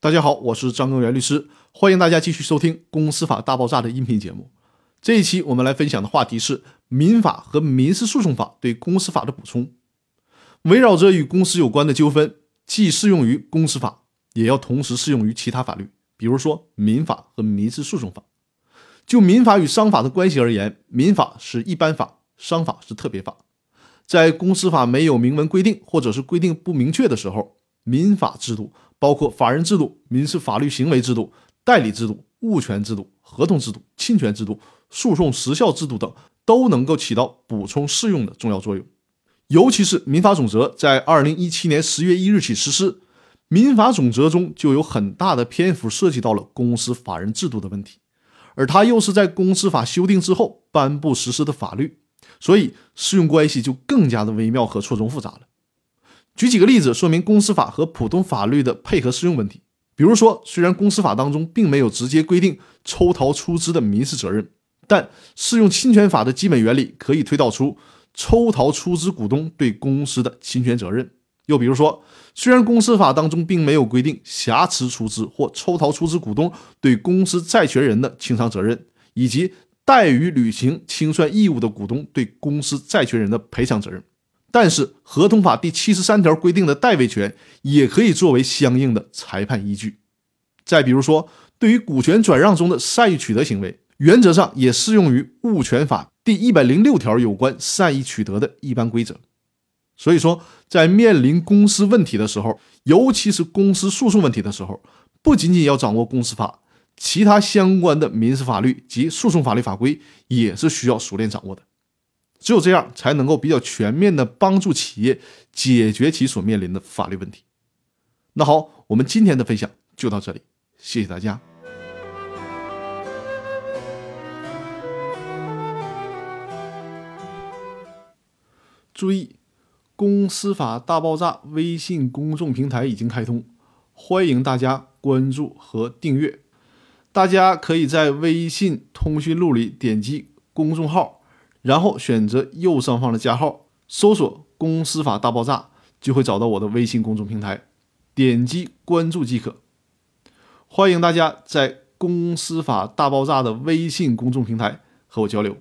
大家好，我是张根源律师，欢迎大家继续收听《公司法大爆炸》的音频节目。这一期我们来分享的话题是民法和民事诉讼法对公司法的补充。围绕着与公司有关的纠纷，既适用于公司法，也要同时适用于其他法律，比如说民法和民事诉讼法。就民法与商法的关系而言，民法是一般法，商法是特别法。在公司法没有明文规定或者是规定不明确的时候，民法制度。包括法人制度、民事法律行为制度、代理制度、物权制度、合同制度、侵权制度、诉讼时效制度等，都能够起到补充适用的重要作用。尤其是民法总则在二零一七年十月一日起实施，民法总则中就有很大的篇幅涉及到了公司法人制度的问题，而它又是在公司法修订之后颁布实施的法律，所以适用关系就更加的微妙和错综复杂了。举几个例子说明公司法和普通法律的配合适用问题。比如说，虽然公司法当中并没有直接规定抽逃出资的民事责任，但适用侵权法的基本原理可以推导出抽逃出资股东对公司的侵权责任。又比如说，虽然公司法当中并没有规定瑕疵出资或抽逃出资股东对公司债权人的清偿责任，以及怠于履行清算义务的股东对公司债权人的赔偿责任。但是，合同法第七十三条规定的代位权也可以作为相应的裁判依据。再比如说，对于股权转让中的善意取得行为，原则上也适用于物权法第一百零六条有关善意取得的一般规则。所以说，在面临公司问题的时候，尤其是公司诉讼问题的时候，不仅仅要掌握公司法，其他相关的民事法律及诉讼法律法规也是需要熟练掌握的。只有这样，才能够比较全面的帮助企业解决其所面临的法律问题。那好，我们今天的分享就到这里，谢谢大家。注意，公司法大爆炸微信公众平台已经开通，欢迎大家关注和订阅。大家可以在微信通讯录里点击公众号。然后选择右上方的加号，搜索“公司法大爆炸”，就会找到我的微信公众平台，点击关注即可。欢迎大家在“公司法大爆炸”的微信公众平台和我交流。